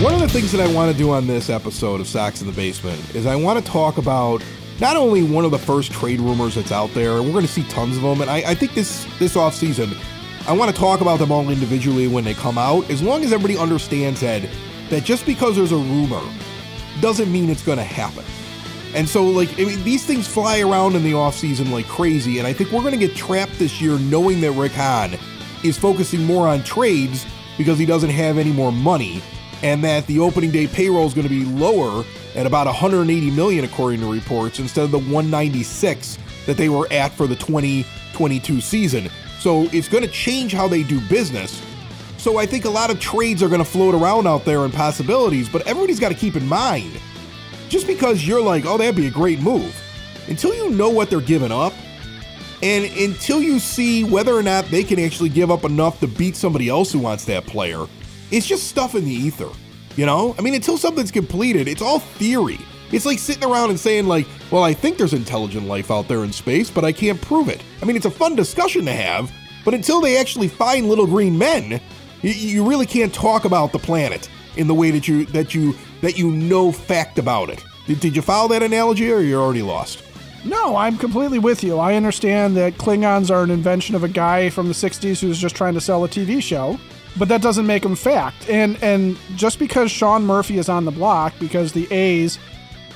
One of the things that I want to do on this episode of Sox in the Basement is I want to talk about not only one of the first trade rumors that's out there, and we're going to see tons of them, and I, I think this this offseason, I want to talk about them all individually when they come out, as long as everybody understands that that just because there's a rumor doesn't mean it's going to happen. And so, like, I mean, these things fly around in the offseason like crazy, and I think we're going to get trapped this year knowing that Rick Hahn is focusing more on trades because he doesn't have any more money and that the opening day payroll is going to be lower at about 180 million according to reports instead of the 196 that they were at for the 2022 season. So it's going to change how they do business. So I think a lot of trades are going to float around out there and possibilities, but everybody's got to keep in mind just because you're like, "Oh, that'd be a great move." Until you know what they're giving up and until you see whether or not they can actually give up enough to beat somebody else who wants that player, it's just stuff in the ether. You know? I mean, until something's completed, it's all theory. It's like sitting around and saying, like, well, I think there's intelligent life out there in space, but I can't prove it. I mean, it's a fun discussion to have, but until they actually find little green men, you, you really can't talk about the planet in the way that you that you that you know fact about it. Did, did you follow that analogy, or you're already lost? No, I'm completely with you. I understand that Klingons are an invention of a guy from the 60s who's just trying to sell a TV show but that doesn't make them fact. And and just because Sean Murphy is on the block, because the A's,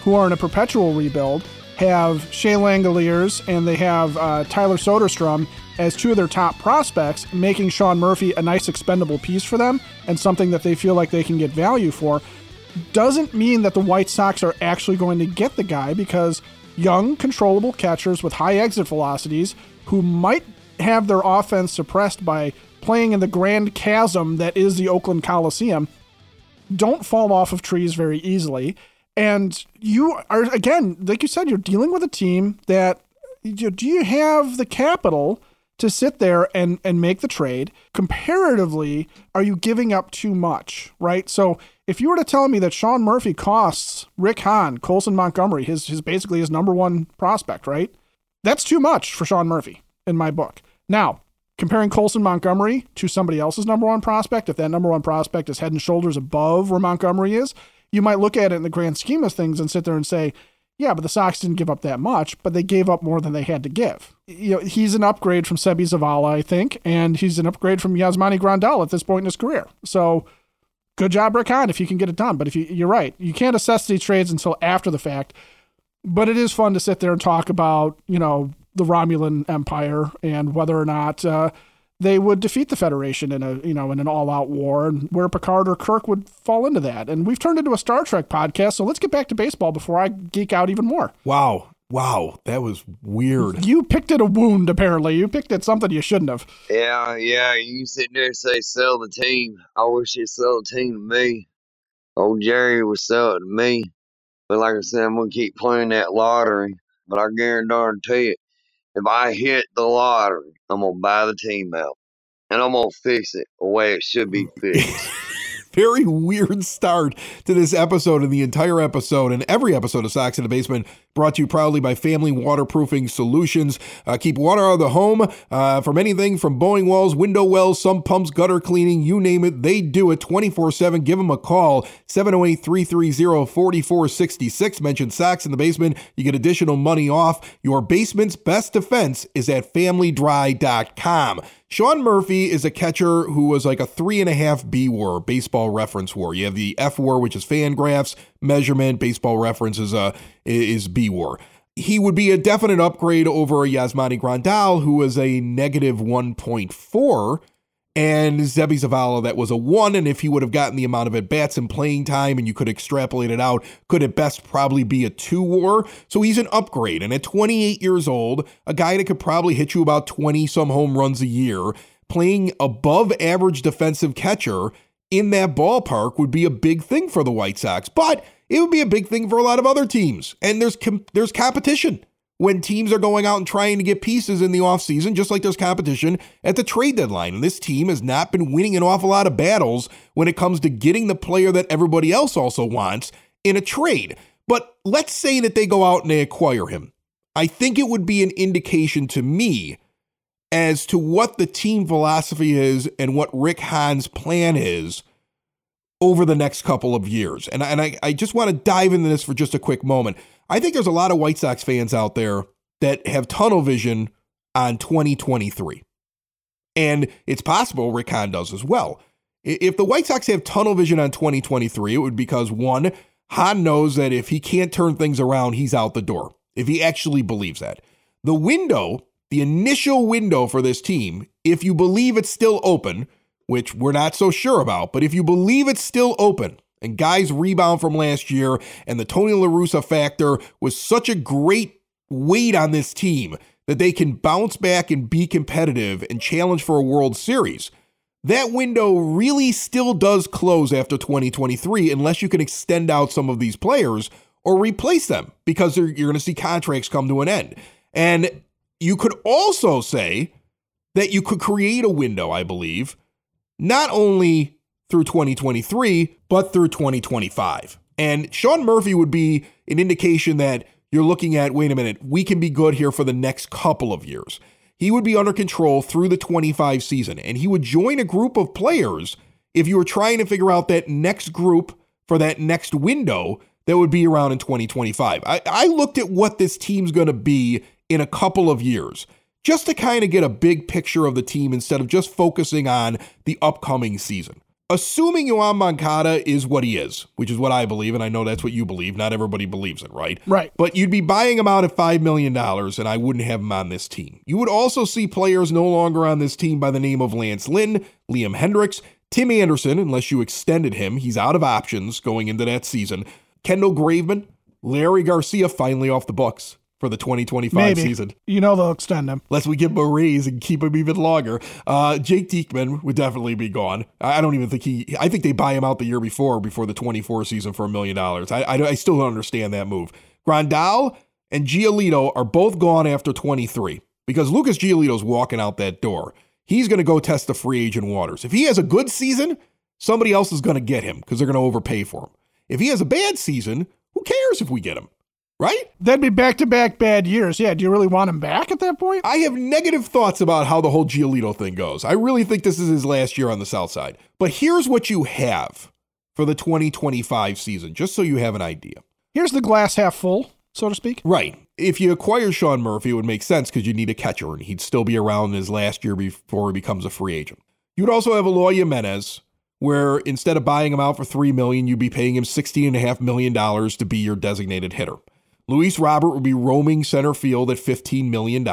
who are in a perpetual rebuild, have Shea Langeliers and they have uh, Tyler Soderstrom as two of their top prospects, making Sean Murphy a nice expendable piece for them and something that they feel like they can get value for, doesn't mean that the White Sox are actually going to get the guy because young, controllable catchers with high exit velocities who might have their offense suppressed by playing in the grand chasm that is the Oakland Coliseum don't fall off of trees very easily. And you are, again, like you said, you're dealing with a team that do you have the capital to sit there and, and make the trade? Comparatively, are you giving up too much, right? So if you were to tell me that Sean Murphy costs Rick Hahn, Colson Montgomery, his, his basically his number one prospect, right? That's too much for Sean Murphy in my book. Now, comparing Colson Montgomery to somebody else's number one prospect, if that number one prospect is head and shoulders above where Montgomery is, you might look at it in the grand scheme of things and sit there and say, yeah, but the Sox didn't give up that much, but they gave up more than they had to give. You know, he's an upgrade from Seby Zavala, I think, and he's an upgrade from Yasmani Grandal at this point in his career. So good job, Rick Hahn, if you can get it done. But if you, you're right, you can't assess these trades until after the fact. But it is fun to sit there and talk about, you know, the Romulan Empire and whether or not uh, they would defeat the Federation in a you know in an all-out war, and where Picard or Kirk would fall into that. And we've turned into a Star Trek podcast, so let's get back to baseball before I geek out even more. Wow. Wow, that was weird. You picked at a wound, apparently. You picked at something you shouldn't have. Yeah, yeah. You sit there and say, sell the team. I wish you'd sell the team to me. Old Jerry would sell it to me. But like I said, I'm going to keep playing that lottery. But I guarantee it, if I hit the lottery, I'm gonna buy the team out, and I'm gonna fix it the way it should be fixed. Very weird start to this episode and the entire episode and every episode of Sox in the Basement brought to you proudly by Family Waterproofing Solutions. Uh, keep water out of the home uh, from anything from bowing walls, window wells, sump pumps, gutter cleaning, you name it. They do it 24 7. Give them a call 708 330 4466. Mention Sox in the Basement. You get additional money off. Your basement's best defense is at familydry.com. Sean Murphy is a catcher who was like a three and a half B war, baseball reference war. You have the F war, which is FanGraphs, measurement, baseball reference is, uh, is B war. He would be a definite upgrade over Yasmani Grandal, who was a negative 1.4 and Seby Zavala that was a one. And if he would have gotten the amount of at bats and playing time, and you could extrapolate it out, could at best probably be a two war. So he's an upgrade. And at 28 years old, a guy that could probably hit you about 20 some home runs a year, playing above average defensive catcher in that ballpark would be a big thing for the White Sox. But it would be a big thing for a lot of other teams. And there's com- there's competition when teams are going out and trying to get pieces in the offseason, just like there's competition at the trade deadline. And this team has not been winning an awful lot of battles when it comes to getting the player that everybody else also wants in a trade. But let's say that they go out and they acquire him. I think it would be an indication to me as to what the team philosophy is and what Rick Hahn's plan is over the next couple of years. And, and I, I just want to dive into this for just a quick moment. I think there's a lot of White Sox fans out there that have tunnel vision on 2023. And it's possible Rick Hahn does as well. If the White Sox have tunnel vision on 2023, it would be because one, Hahn knows that if he can't turn things around, he's out the door. If he actually believes that. The window, the initial window for this team, if you believe it's still open, which we're not so sure about. But if you believe it's still open and guys rebound from last year and the Tony LaRussa factor was such a great weight on this team that they can bounce back and be competitive and challenge for a World Series, that window really still does close after 2023 unless you can extend out some of these players or replace them because you're going to see contracts come to an end. And you could also say that you could create a window, I believe, not only through 2023, but through 2025. And Sean Murphy would be an indication that you're looking at wait a minute, we can be good here for the next couple of years. He would be under control through the 25 season, and he would join a group of players if you were trying to figure out that next group for that next window that would be around in 2025. I, I looked at what this team's going to be in a couple of years just to kind of get a big picture of the team instead of just focusing on the upcoming season. Assuming Yoan Moncada is what he is, which is what I believe, and I know that's what you believe. Not everybody believes it, right? Right. But you'd be buying him out at $5 million, and I wouldn't have him on this team. You would also see players no longer on this team by the name of Lance Lynn, Liam Hendriks, Tim Anderson, unless you extended him. He's out of options going into that season. Kendall Graveman, Leury Garcia finally off the books for the 2025 Maybe. season. You know they'll extend him. Unless we give him a raise and keep him even longer. Uh, Jake Diekman would definitely be gone. I don't even think he. I think they buy him out the year before, before the 24 season for a million dollars. I, I, I still don't understand that move. Grandal and Giolito are both gone after 23 because Lucas Giolito's walking out that door. He's going to go test the free agent waters. If he has a good season, somebody else is going to get him because they're going to overpay for him. If he has a bad season, who cares if we get him? Right? That'd be back to back bad years. Yeah. Do you really want him back at that point? I have negative thoughts about how the whole Giolito thing goes. I really think this is his last year on the South Side. But here's what you have for the 2025 season, just so you have an idea. Here's the glass half full, so to speak. Right. If you acquire Sean Murphy, it would make sense because you need a catcher, and he'd still be around his last year before he becomes a free agent. You'd also have Eloy Jimenez, where instead of buying him out for three million, you'd be paying him sixteen and a half million dollars to be your designated hitter. Luis Robert would be roaming center field at $15 million.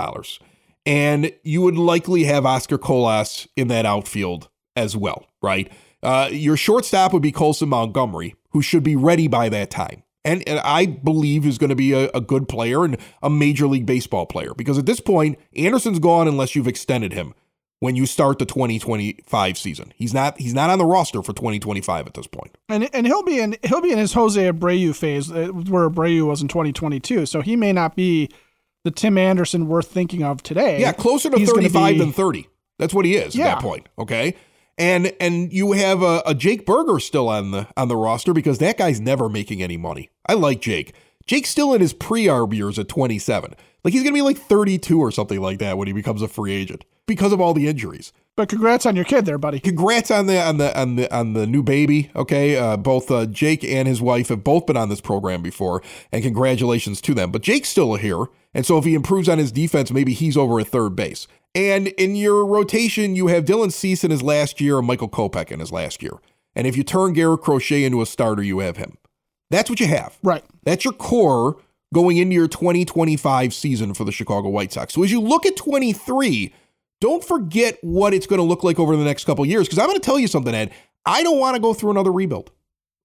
And you would likely have Oscar Colas in that outfield as well, right? Uh, your shortstop would be Colson Montgomery, who should be ready by that time. And, and I believe is going to be a, a good player and a Major League Baseball player because at this point, Anderson's gone unless you've extended him when you start the 2025 season. He's not he's not on the roster for 2025 at this point. And and he'll be in he'll be in his Jose Abreu phase uh, where Abreu was in 2022. So he may not be the Tim Anderson worth thinking of today. Yeah, closer to He's 35 be- than 30. That's what he is Yeah. at that point. Okay. And and you have a, a Jake Burger still on the on the roster because that guy's never making any money. I like Jake. Jake's still in his pre-arb years at 27. Like he's gonna be like 32 or something like that when he becomes a free agent because of all the injuries. But congrats on your kid there, buddy. Congrats on the on the on the on the new baby. Okay, uh, both uh, Jake and his wife have both been on this program before, and congratulations to them. But Jake's still here, and so if he improves on his defense, maybe he's over at third base. And in your rotation, you have Dylan Cease in his last year and Michael Kopech in his last year. And if you turn Garrett Crochet into a starter, you have him. That's what you have. Right. That's your core going into your 2025 season for the Chicago White Sox. So as you look at 23, don't forget what it's going to look like over the next couple of years. Because I'm going to tell you something, Ed. I don't want to go through another rebuild,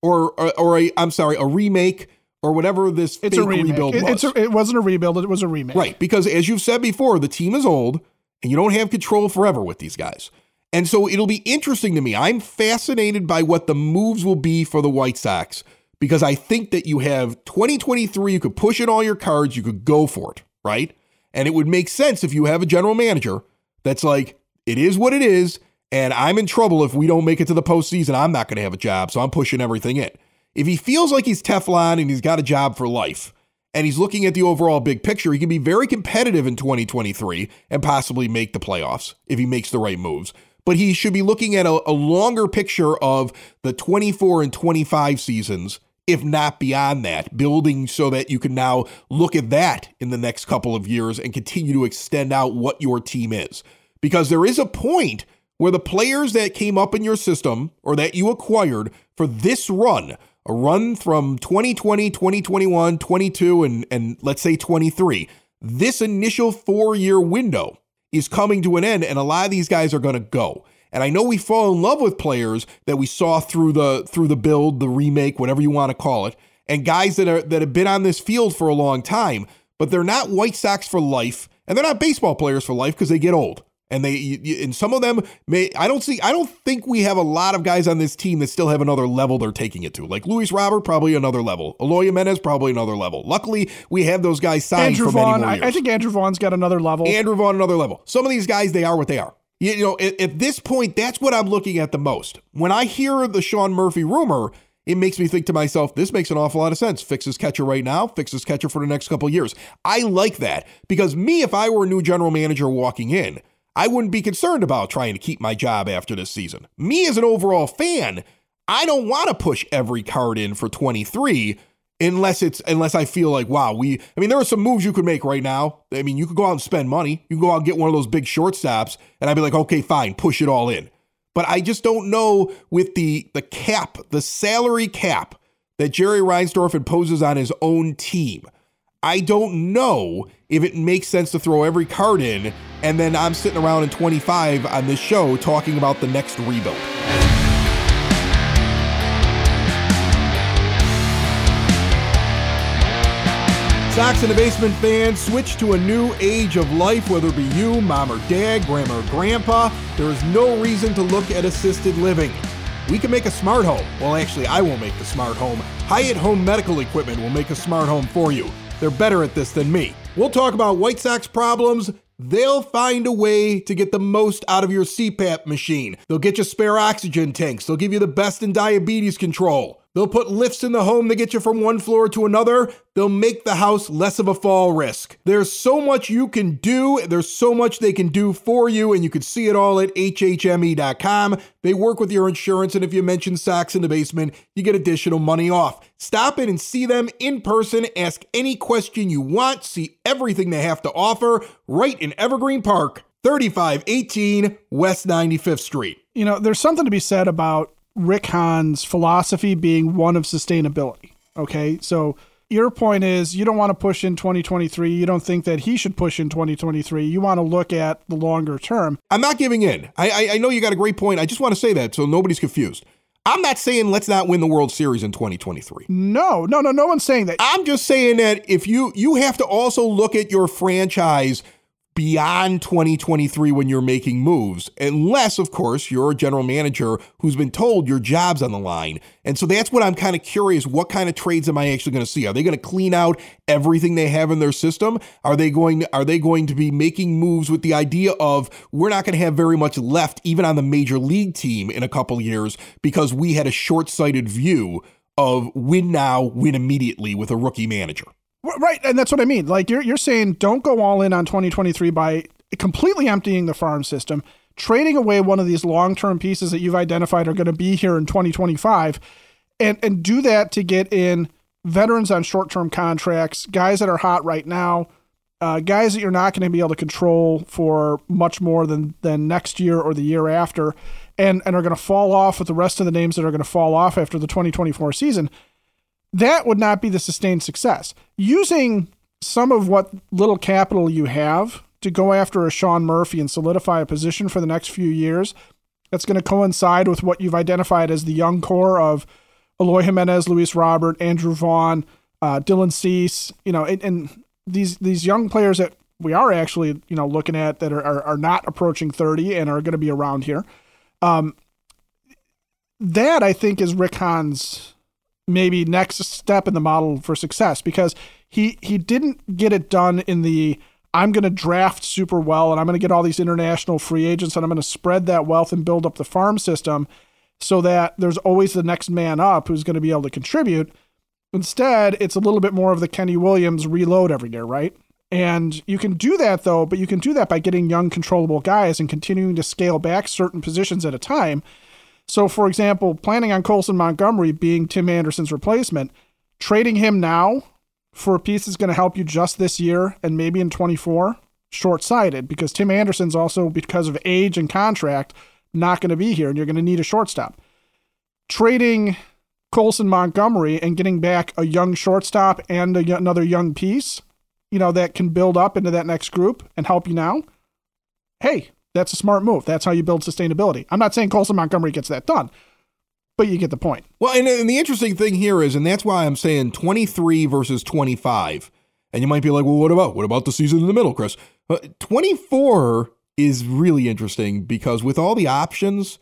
or or, or a I'm sorry, a remake or whatever this It's a remake. rebuild It, was. it's a, it wasn't a rebuild. It was a remake. Right. Because as you've said before, the team is old and you don't have control forever with these guys. And so it'll be interesting to me. I'm fascinated by what the moves will be for the White Sox because I think that you have 2023, you could push in all your cards, you could go for it, right? And it would make sense if you have a general manager that's like, it is what it is, and I'm in trouble if we don't make it to the postseason. I'm not going to have a job, so I'm pushing everything in. If he feels like he's Teflon and he's got a job for life, and he's looking at the overall big picture, he can be very competitive in 2023 and possibly make the playoffs if he makes the right moves. But he should be looking at a, a longer picture of the 24 and 25 seasons if not beyond that, building so that you can now look at that in the next couple of years and continue to extend out what your team is. Because there is a point where the players that came up in your system or that you acquired for this run, a run from 2020, 2021, 22, and, and let's say 23, this initial four year window is coming to an end, and a lot of these guys are going to go. And I know we fall in love with players that we saw through the through the build, the remake, whatever you want to call it, and guys that are that have been on this field for a long time, but they're not White Sox for life, and they're not baseball players for life because they get old. And they and some of them may I don't see I don't think we have a lot of guys on this team that still have another level they're taking it to. Like Luis Robert, probably another level. Eloy Jimenez, probably another level. Luckily, we have those guys signed Andrew for Vaughn, many more years. I, I think Andrew Vaughn's got another level. Andrew Vaughn, another level. Some of these guys, they are what they are. You know, at, at, this point, that's what I'm looking at the most. When I hear the Sean Murphy rumor, it makes me think to myself, this makes an awful lot of sense. Fix his catcher right now, fix his catcher for the next couple years. I like that because me, if I were a new general manager walking in, I wouldn't be concerned about trying to keep my job after this season. Me as an overall fan, I don't want to push every card in for 23 unless it's unless I feel like wow we I mean there are some moves you could make right now. I mean you could go out and spend money. You can go out and get one of those big shortstops and I'd be like okay fine push it all in. But I just don't know with the the cap the salary cap that Jerry Reinsdorf imposes on his own team. I don't know if it makes sense to throw every card in and then I'm sitting around in 25 on this show talking about the next rebuild. Sox in the Basement fans, switch to a new age of life, whether it be you, mom or dad, grandma or grandpa. There is no reason to look at assisted living. We can make a smart home. Well, actually, I will make the smart home. Hyatt Home Medical Equipment will make a smart home for you. They're better at this than me. We'll talk about White Sox problems. They'll find a way to get the most out of your CPAP machine. They'll get you spare oxygen tanks. They'll give you the best in diabetes control. They'll put lifts in the home to get you from one floor to another. They'll make the house less of a fall risk. There's so much you can do. There's so much they can do for you, and you can see it all at HHME.com. They work with your insurance, and if you mention Sox in the Basement, you get additional money off. Stop in and see them in person. Ask any question you want. See everything they have to offer right in Evergreen Park, 3518 West 95th Street. You know, there's something to be said about Rick Hahn's philosophy being one of sustainability. Okay. So your point is you don't want to push in 2023. You don't think that he should push in 2023. You want to look at the longer term. I'm not giving in. I, I, I know you got a great point. I just want to say that so nobody's confused. I'm not saying let's not win the World Series in 2023. No, no, no, no one's saying that. I'm just saying that if you you have to also look at your franchise beyond 2023 when you're making moves, unless, of course, you're a general manager who's been told your job's on the line. And so that's what I'm kind of curious. What kind of trades am I actually going to see? Are they going to clean out everything they have in their system? Are they going to, are they going to be making moves with the idea of we're not going to have very much left even on the major league team in a couple years because we had a short-sighted view of win now, win immediately with a rookie manager? Right, and that's what I mean. Like you're you're saying, don't go all in on 2023 by completely emptying the farm system, trading away one of these long term pieces that you've identified are going to be here in 2025, and and do that to get in veterans on short term contracts, guys that are hot right now, uh, guys that you're not going to be able to control for much more than than next year or the year after, and and are going to fall off with the rest of the names that are going to fall off after the 2024 season that would not be the sustained success. Using some of what little capital you have to go after a Sean Murphy and solidify a position for the next few years, that's going to coincide with what you've identified as the young core of Eloy Jimenez, Luis Robert, Andrew Vaughn, uh, Dylan Cease, you know, and, and, these these young players that we are actually, you know, looking at that are, are, are not approaching 30 and are going to be around here. Um, that I think is Rick Hahn's maybe next step in the model for success because he he didn't get it done in the I'm going to draft super well and I'm going to get all these international free agents and I'm going to spread that wealth and build up the farm system so that there's always the next man up who's going to be able to contribute. Instead, it's a little bit more of the Kenny Williams reload every year, right? And you can do that though, but you can do that by getting young, controllable guys and continuing to scale back certain positions at a time. So, for example, planning on Colson Montgomery being Tim Anderson's replacement, trading him now for a piece that's going to help you just this year and maybe in 24, short sighted because Tim Anderson's also, because of age and contract, not going to be here and you're going to need a shortstop. Trading Colson Montgomery and getting back a young shortstop and a, another young piece, you know, that can build up into that next group and help you now. Hey, that's a smart move. That's how you build sustainability. I'm not saying Colson Montgomery gets that done, but you get the point. Well, and, and the interesting thing here is, and that's why I'm saying 23 versus 25. And you might be like, well, what about what about the season in the middle, Chris? Uh, 24 is really interesting because with all the options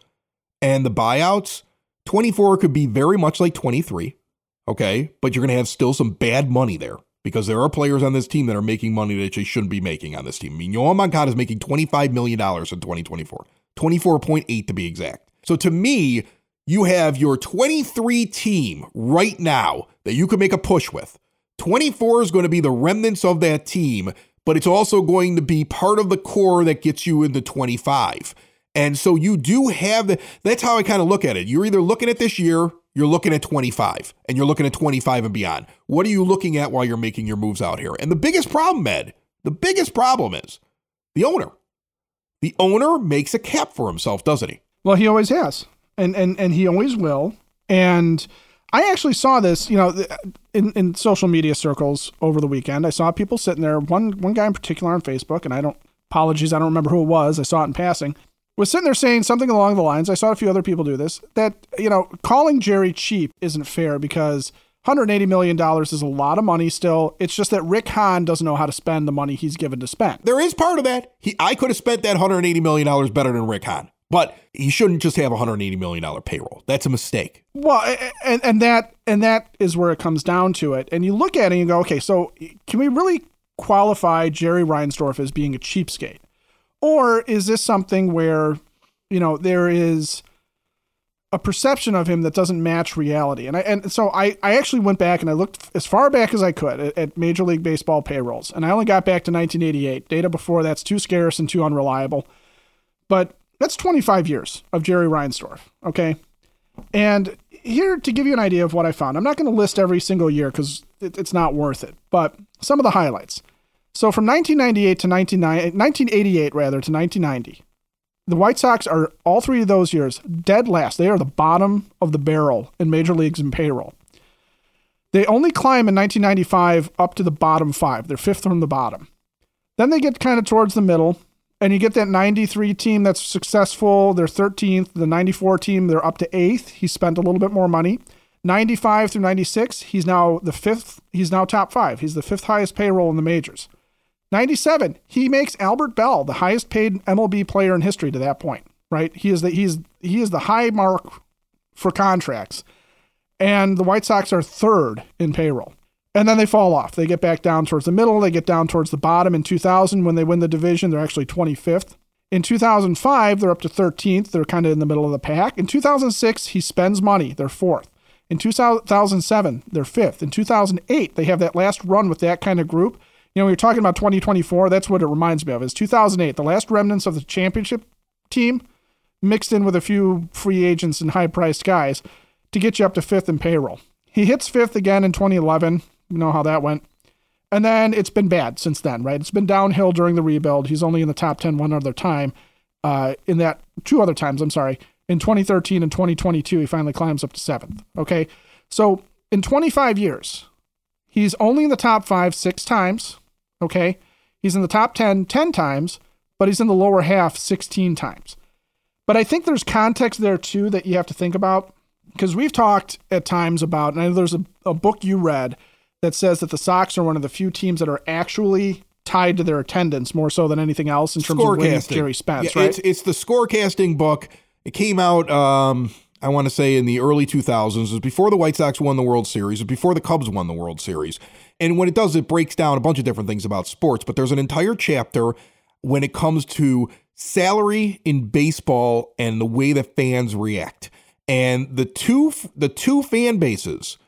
and the buyouts, 24 could be very much like 23. Okay, but you're going to have still some bad money there because there are players on this team that are making money that they shouldn't be making on this team. I mean, Yoan Moncada is making $25 million in 2024, 24.8 to be exact. So to me, you have your 23 team right now that you can make a push with. 24 is going to be the remnants of that team, but it's also going to be part of the core that gets you into 25. And so you do have the, that's how I kind of look at it. You're either looking at this year, you're looking at 25, and you're looking at 25 and beyond. What are you looking at while you're making your moves out here? And the biggest problem, Ed, the biggest problem is the owner. The owner makes a cap for himself, doesn't he? Well, he always has and and and he always will. And I actually saw this, you know, in, in social media circles over the weekend. I saw people sitting there. One one guy in particular on Facebook, and I don't apologies, I don't remember who it was. I saw it in passing. Was sitting there saying something along the lines. I saw a few other people do this. That you know, calling Jerry cheap isn't fair because 180 million dollars is a lot of money. Still, it's just that Rick Hahn doesn't know how to spend the money he's given to spend. There is part of that. He, I could have spent that 180 million dollars better than Rick Hahn. But he shouldn't just have a $180 million payroll. That's a mistake. Well, and, and that and that is where it comes down to it. And you look at it and you go, okay, so can we really qualify Jerry Reinsdorf as being a cheapskate? Or is this something where, you know, there is a perception of him that doesn't match reality? And I and so I, I actually went back and I looked as far back as I could at, at Major League Baseball payrolls. And I only got back to 1988. Data before that's too scarce and too unreliable. But that's 25 years of Jerry Reinsdorf. Okay. And here to give you an idea of what I found, I'm not going to list every single year because it, it's not worth it, but some of the highlights. So from 1998 to 1988, rather, to 1990, the White Sox are all three of those years dead last. They are the bottom of the barrel in major leagues in payroll. They only climb in 1995 up to the bottom five. They're fifth from the bottom. Then they get kind of towards the middle and you get that 93 team that's successful. They're 13th. The 94 team, they're up to eighth. He spent a little bit more money. 95 through 96, he's now the fifth. He's now top five. He's the fifth highest payroll in the majors. 97, he makes Albert Belle the highest paid MLB player in history to that point. Right? He is the he's he is the high mark for contracts, and the White Sox are third in payroll and then they fall off. They get back down towards the middle. They get down towards the bottom. In 2000, when they win the division, they're actually 25th. In 2005, they're up to 13th. They're kind of in the middle of the pack. In 2006, he spends money. They're fourth. In 2007, they're fifth. In 2008, they have that last run with that kind of group. You know, when you're talking about 2024, that's what it reminds me of. Is 2008, the last remnants of the championship team mixed in with a few free agents and high-priced guys to get you up to fifth in payroll. He hits fifth again in 2011. You know how that went. And then it's been bad since then, right? It's been downhill during the rebuild. He's only in the top 10 one other time. Uh, in that, two other times, I'm sorry. In 2013 and 2022, he finally climbs up to seventh. Okay. So in 25 years, he's only in the top five six times. Okay. He's in the top 10 10 times, but he's in the lower half 16 times. But I think there's context there too that you have to think about because we've talked at times about, and I know there's a, a book you read that says that the Sox are one of the few teams that are actually tied to their attendance more so than anything else in terms of winning Jerry Spence, yeah, right? It's, it's the scorecasting book. It came out, um, I want to say in the early 2000s. It was before the White Sox won the World Series, was before the Cubs won the World Series. And what it does, it breaks down a bunch of different things about sports, but there's an entire chapter when it comes to salary in baseball and the way that fans react. And the two the two fan bases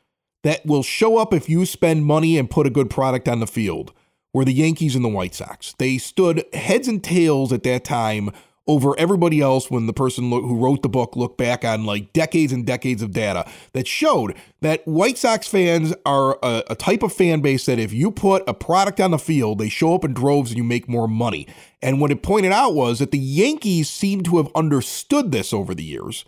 that will show up if you spend money and put a good product on the field were the Yankees and the White Sox. They stood heads and tails at that time over everybody else when the person who wrote the book looked back on like decades and decades of data that showed that White Sox fans are a, a, type of fan base that if you put a product on the field, they show up in droves and you make more money. And what it pointed out was that the Yankees seem to have understood this over the years,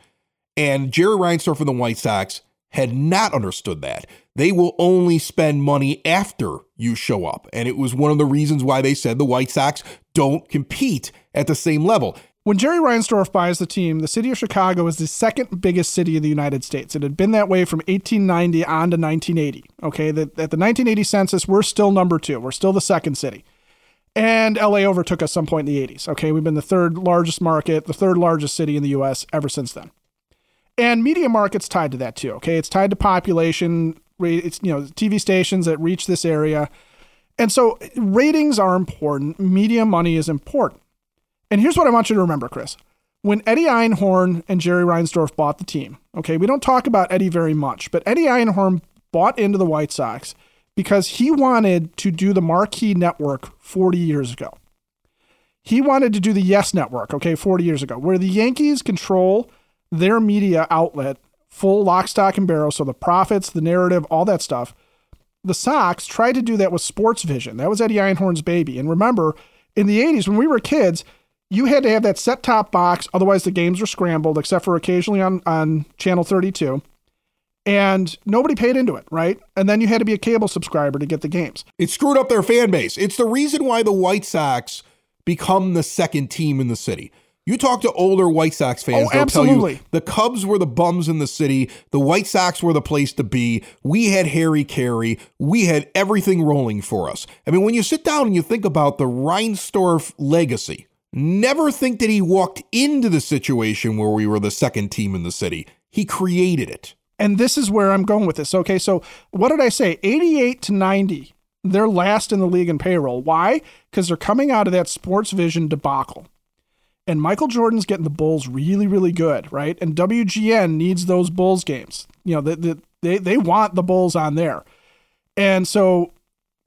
and Jerry Reinsdorf and the White Sox had not understood that. They will only spend money after you show up. And it was one of the reasons why they said the White Sox don't compete at the same level. When Jerry Reinsdorf buys the team, the city of Chicago is the second biggest city in the United States. It had been that way from 1890 on to 1980. Okay, the, at the 1980 census, we're still number two. We're still the second city. And LA overtook us some point in the 80s. Okay, we've been the third largest market, the third largest city in the US ever since then. And media market's tied to that too. Okay, it's tied to population. It's you know TV stations that reach this area, and so ratings are important. Media money is important. And here's what I want you to remember, Chris. When Eddie Einhorn and Jerry Reinsdorf bought the team, okay, we don't talk about Eddie very much, but Eddie Einhorn bought into the White Sox because he wanted to do the marquee network 40 years ago. He wanted to do the Yes Network, okay, 40 years ago, where the Yankees control their media outlet full lock, stock, and barrel. So the profits, the narrative, all that stuff. The Sox tried to do that with Sports Vision. That was Eddie Einhorn's baby. And remember, in the 80s, when we were kids, you had to have that set top box, otherwise the games were scrambled, except for occasionally on, on channel 32. And nobody paid into it, right? And then you had to be a cable subscriber to get the games. It screwed up their fan base. It's the reason why the White Sox become the second team in the city. You talk to older White Sox fans, oh, they'll absolutely. tell you the Cubs were the bums in the city. The White Sox were the place to be. We had Harry Caray. We had everything rolling for us. I mean, when you sit down and you think about the Reinsdorf legacy, never think that he walked into the situation where we were the second team in the city. He created it. And this is where I'm going with this. Okay, so what did I say? 88 to 90. They're last in the league in payroll. Why? Because they're coming out of that sports vision debacle and Michael Jordan's getting the Bulls really, really good, right? And WGN needs those Bulls games. You know, the, the, they they want the Bulls on there, and so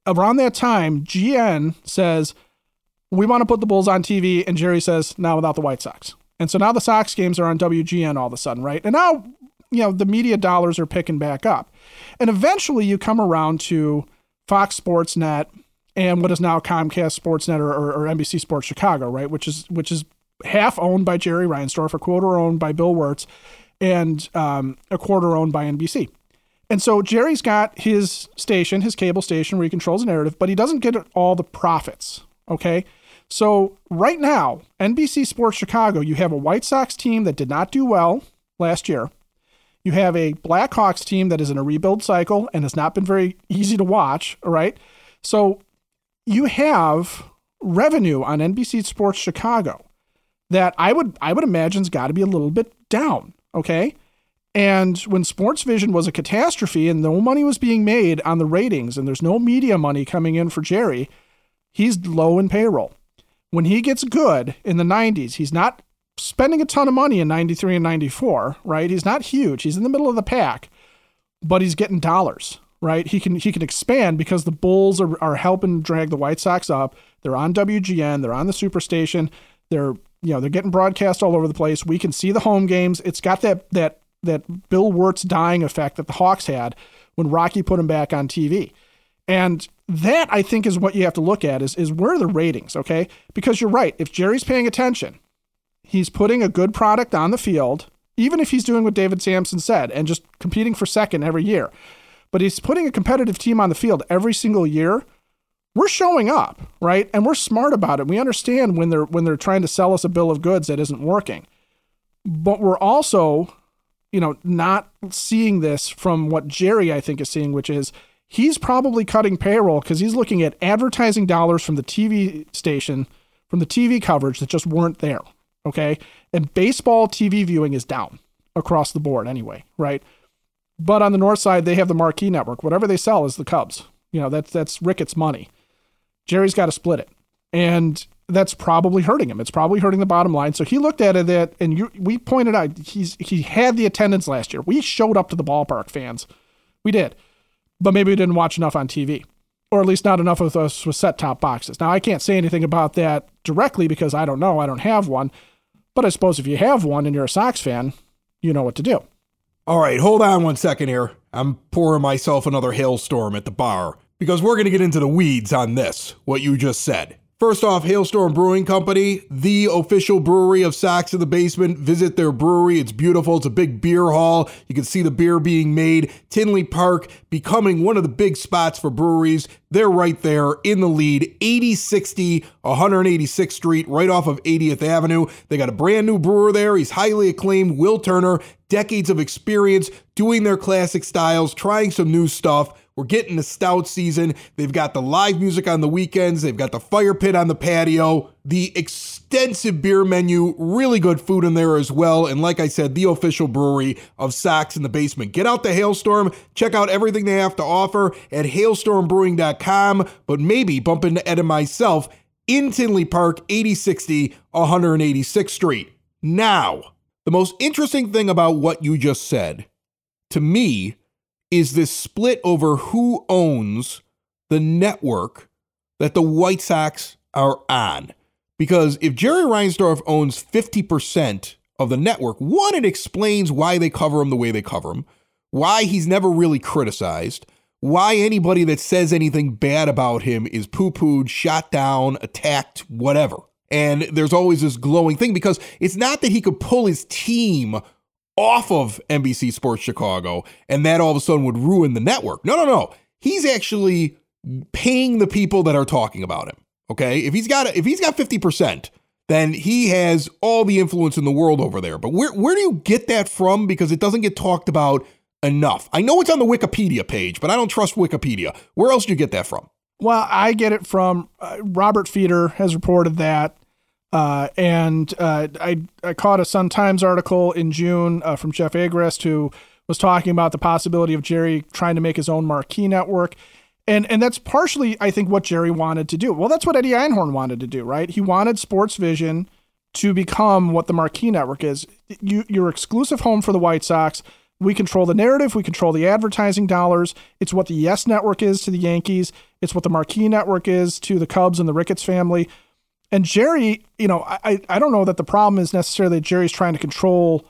around that time, GN says we want to put the Bulls on TV, and Jerry says now without the White Sox, and so now the Sox games are on WGN all of a sudden, right? And now you know the media dollars are picking back up, and eventually you come around to Fox Sports Net and what is now Comcast Sportsnet or, or, or NBC Sports Chicago, right? Which is which is half owned by Jerry Reinsdorf, a quarter owned by Bill Wirtz, and um, a quarter owned by NBC. And so Jerry's got his station, his cable station, where he controls the narrative, but he doesn't get all the profits. Okay. So right now, NBC Sports Chicago, you have a White Sox team that did not do well last year. You have a Blackhawks team that is in a rebuild cycle and has not been very easy to watch. All right. So you have revenue on NBC Sports Chicago that I would I would imagine's got to be a little bit down. Okay. And when Sports Vision was a catastrophe and no money was being made on the ratings and there's no media money coming in for Jerry, he's low in payroll. When he gets good in the 90s, he's not spending a ton of money in 93 and 94, right? He's not huge. He's in the middle of the pack, but he's getting dollars, right? He can he can expand because the Bulls are, are helping drag the White Sox up. They're on WGN, they're on the Superstation. They're you know they're getting broadcast all over the place. We can see the home games. It's got that that that Bill Wirtz dying effect that the Hawks had when Rocky put him back on TV. And that I think is what you have to look at is is where are the ratings, okay? Because you're right. If Jerry's paying attention, he's putting a good product on the field, even if he's doing what David Samson said and just competing for second every year. But he's putting a competitive team on the field every single year we're showing up, right? And we're smart about it. We understand when they're when they're trying to sell us a bill of goods that isn't working. But we're also, you know, not seeing this from what Jerry I think is seeing, which is he's probably cutting payroll because he's looking at advertising dollars from the TV station, from the TV coverage that just weren't there. Okay. And baseball TV viewing is down. across the board anyway, right? But on the north side, they have the marquee network. Whatever they sell is the Cubs. You know, that's that's Ricketts' money. Jerry's got to split it. And that's probably hurting him. It's probably hurting the bottom line. So he looked at it and you, we pointed out he's he had the attendance last year. We showed up to the ballpark, fans. We did, but maybe we didn't watch enough on TV, or at least not enough of us with set top boxes. Now I can't say anything about that directly because I don't know. I don't have one, but I suppose if you have one and you're a Sox fan, you know what to do. All right, hold on one second here. I'm pouring myself another hailstorm at the bar because we're going to get into the weeds on this, what you just said. First off, Hailstorm Brewing Company, the official brewery of Sox in the Basement. Visit their brewery. It's beautiful. It's a big beer hall. You can see the beer being made. Tinley Park becoming one of the big spots for breweries. They're right there in the lead, 8060 186th Street, right off of 80th Avenue. They got a brand new brewer there. He's highly acclaimed, Will Turner, decades of experience doing their classic styles, trying some new stuff. We're getting the stout season. They've got the live music on the weekends. They've got the fire pit on the patio, the extensive beer menu, really good food in there as well. And like I said, the official brewery of Sox in the Basement. Get out the Hailstorm. Check out everything they have to offer at hailstormbrewing.com. But maybe bump into Ed and myself in Tinley Park, 8060 186th Street. Now, the most interesting thing about what you just said to me is this split over who owns the network that the White Sox are on. Because if Jerry Reinsdorf owns 50% of the network, one, it explains why they cover him the way they cover him, why he's never really criticized, why anybody that says anything bad about him is poo pooed, shot down, attacked, whatever. And there's always this glowing thing because it's not that he could pull his team off of NBC Sports Chicago, and that all of a sudden would ruin the network. No, no, no. He's actually paying the people that are talking about him. Okay, if he's got if he's got fifty percent, then he has all the influence in the world over there. But where where do you get that from? Because it doesn't get talked about enough. I know it's on the Wikipedia page, but I don't trust Wikipedia. Where else do you get that from? Well, I get it from uh, Robert Feeder has reported that uh, and uh, I, I caught a Sun Times article in June uh, from Jeff Agrest who was talking about the possibility of Jerry trying to make his own marquee network. And, and that's partially, I think, what Jerry wanted to do. Well, that's what Eddie Einhorn wanted to do, right? He wanted Sports Vision to become what the marquee network is. You, your exclusive home for the White Sox. We control the narrative. We control the advertising dollars. It's what the Yes Network is to the Yankees. It's what the Marquee Network is to the Cubs and the Ricketts family. And Jerry, you know, I, I don't know that the problem is necessarily that Jerry's trying to control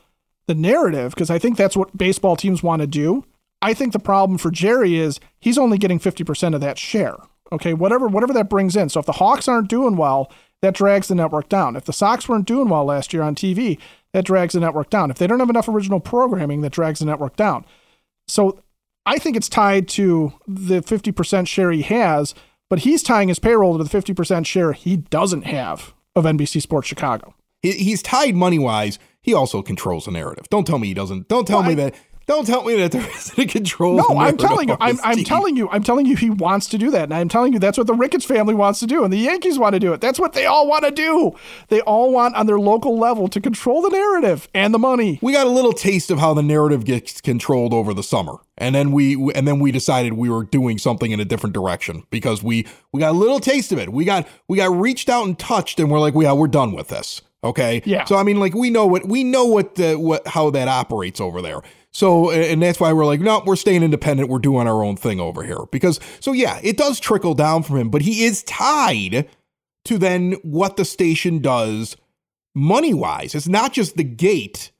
the narrative because I think that's what baseball teams want to do. I think the problem for Jerry is he's only getting 50% of that share. Okay, whatever whatever that brings in. So if the Hawks aren't doing well, that drags the network down. If the Sox weren't doing well last year on TV, that drags the network down. If they don't have enough original programming, that drags the network down. So I think it's tied to the 50% share he has but he's tying his payroll to the 50% share he doesn't have of NBC Sports Chicago. He's tied money wise. He also controls the narrative. Don't tell me he doesn't. Don't tell well, me that don't tell me that there isn't a control. No, I'm telling you, I'm, I'm telling you, I'm telling you, he wants to do that, and I'm telling you that's what the Ricketts family wants to do, and the Yankees want to do it. That's what they all want to do. They all want on their local level to control the narrative and the money. We got a little taste of how the narrative gets controlled over the summer, and then we and then we decided we were doing something in a different direction because we we got a little taste of it. We got we got reached out and touched, and we're like, yeah, we're done with this. Okay. Yeah. So I mean, like we know what we know what the what how that operates over there. So, and that's why we're like, no, we're staying independent. We're doing our own thing over here. Because, so yeah, it does trickle down from him, but he is tied to then what the station does money wise. It's not just the gate,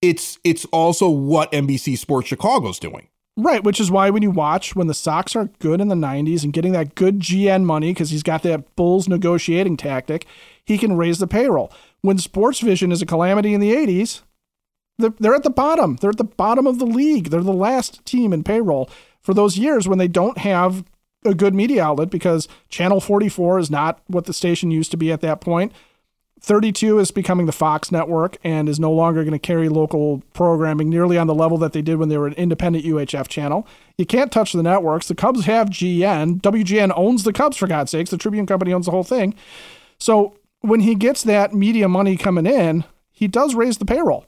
it's it's also what NBC Sports Chicago's doing. Right, which is why when you watch when the Sox are good in the 90s and getting that good GN money because he's got that Bulls negotiating tactic, he can raise the payroll. When Sports Vision is a calamity in the 80s, they're at the bottom. They're at the bottom of the league. They're the last team in payroll for those years when they don't have a good media outlet because Channel 44 is not what the station used to be at that point. 32 is becoming the Fox network and is no longer going to carry local programming nearly on the level that they did when they were an independent UHF channel. You can't touch the networks. The Cubs have GN. WGN owns the Cubs, for God's sakes. The Tribune Company owns the whole thing. So when he gets that media money coming in, he does raise the payroll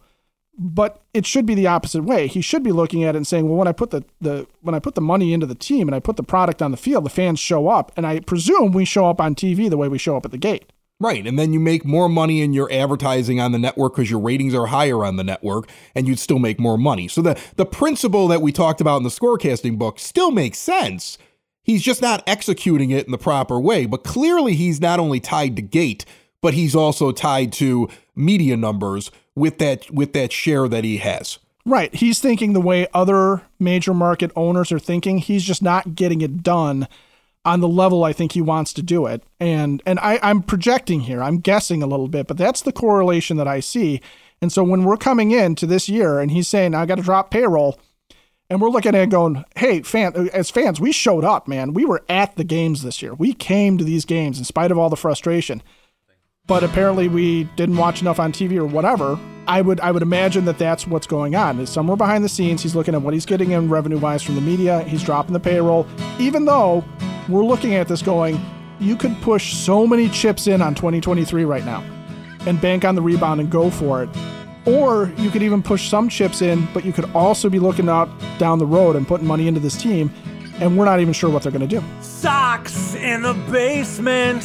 but it should be the opposite way. He should be looking at it and saying, well, when I put the, the when I put the money into the team and I put the product on the field, the fans show up, and I presume we show up on TV the way we show up at the gate. Right. And then you make more money in your advertising on the network because your ratings are higher on the network and you'd still make more money. So the, the principle that we talked about in the scorecasting book still makes sense. He's just not executing it in the proper way. But clearly, he's not only tied to gate, but he's also tied to media numbers with that with that share that he has. Right. He's thinking the way other major market owners are thinking. He's just not getting it done on the level I think he wants to do it. And and I, I'm projecting here, I'm guessing a little bit, but that's the correlation that I see. And so when we're coming into this year and he's saying, I got to drop payroll, and we're looking at it going, hey, fan, as fans, we showed up, man. We were at the games this year. We came to these games in spite of all the frustration. But apparently we didn't watch enough on TV or whatever. I would I would imagine that that's what's going on. Is somewhere behind the scenes he's looking at what he's getting in revenue wise from the media. He's dropping the payroll, even though we're looking at this going, you could push so many chips in on 2023 right now and bank on the rebound and go for it. Or you could even push some chips in, but you could also be looking out down the road and putting money into this team, and we're not even sure what they're going to do. Sox in the Basement.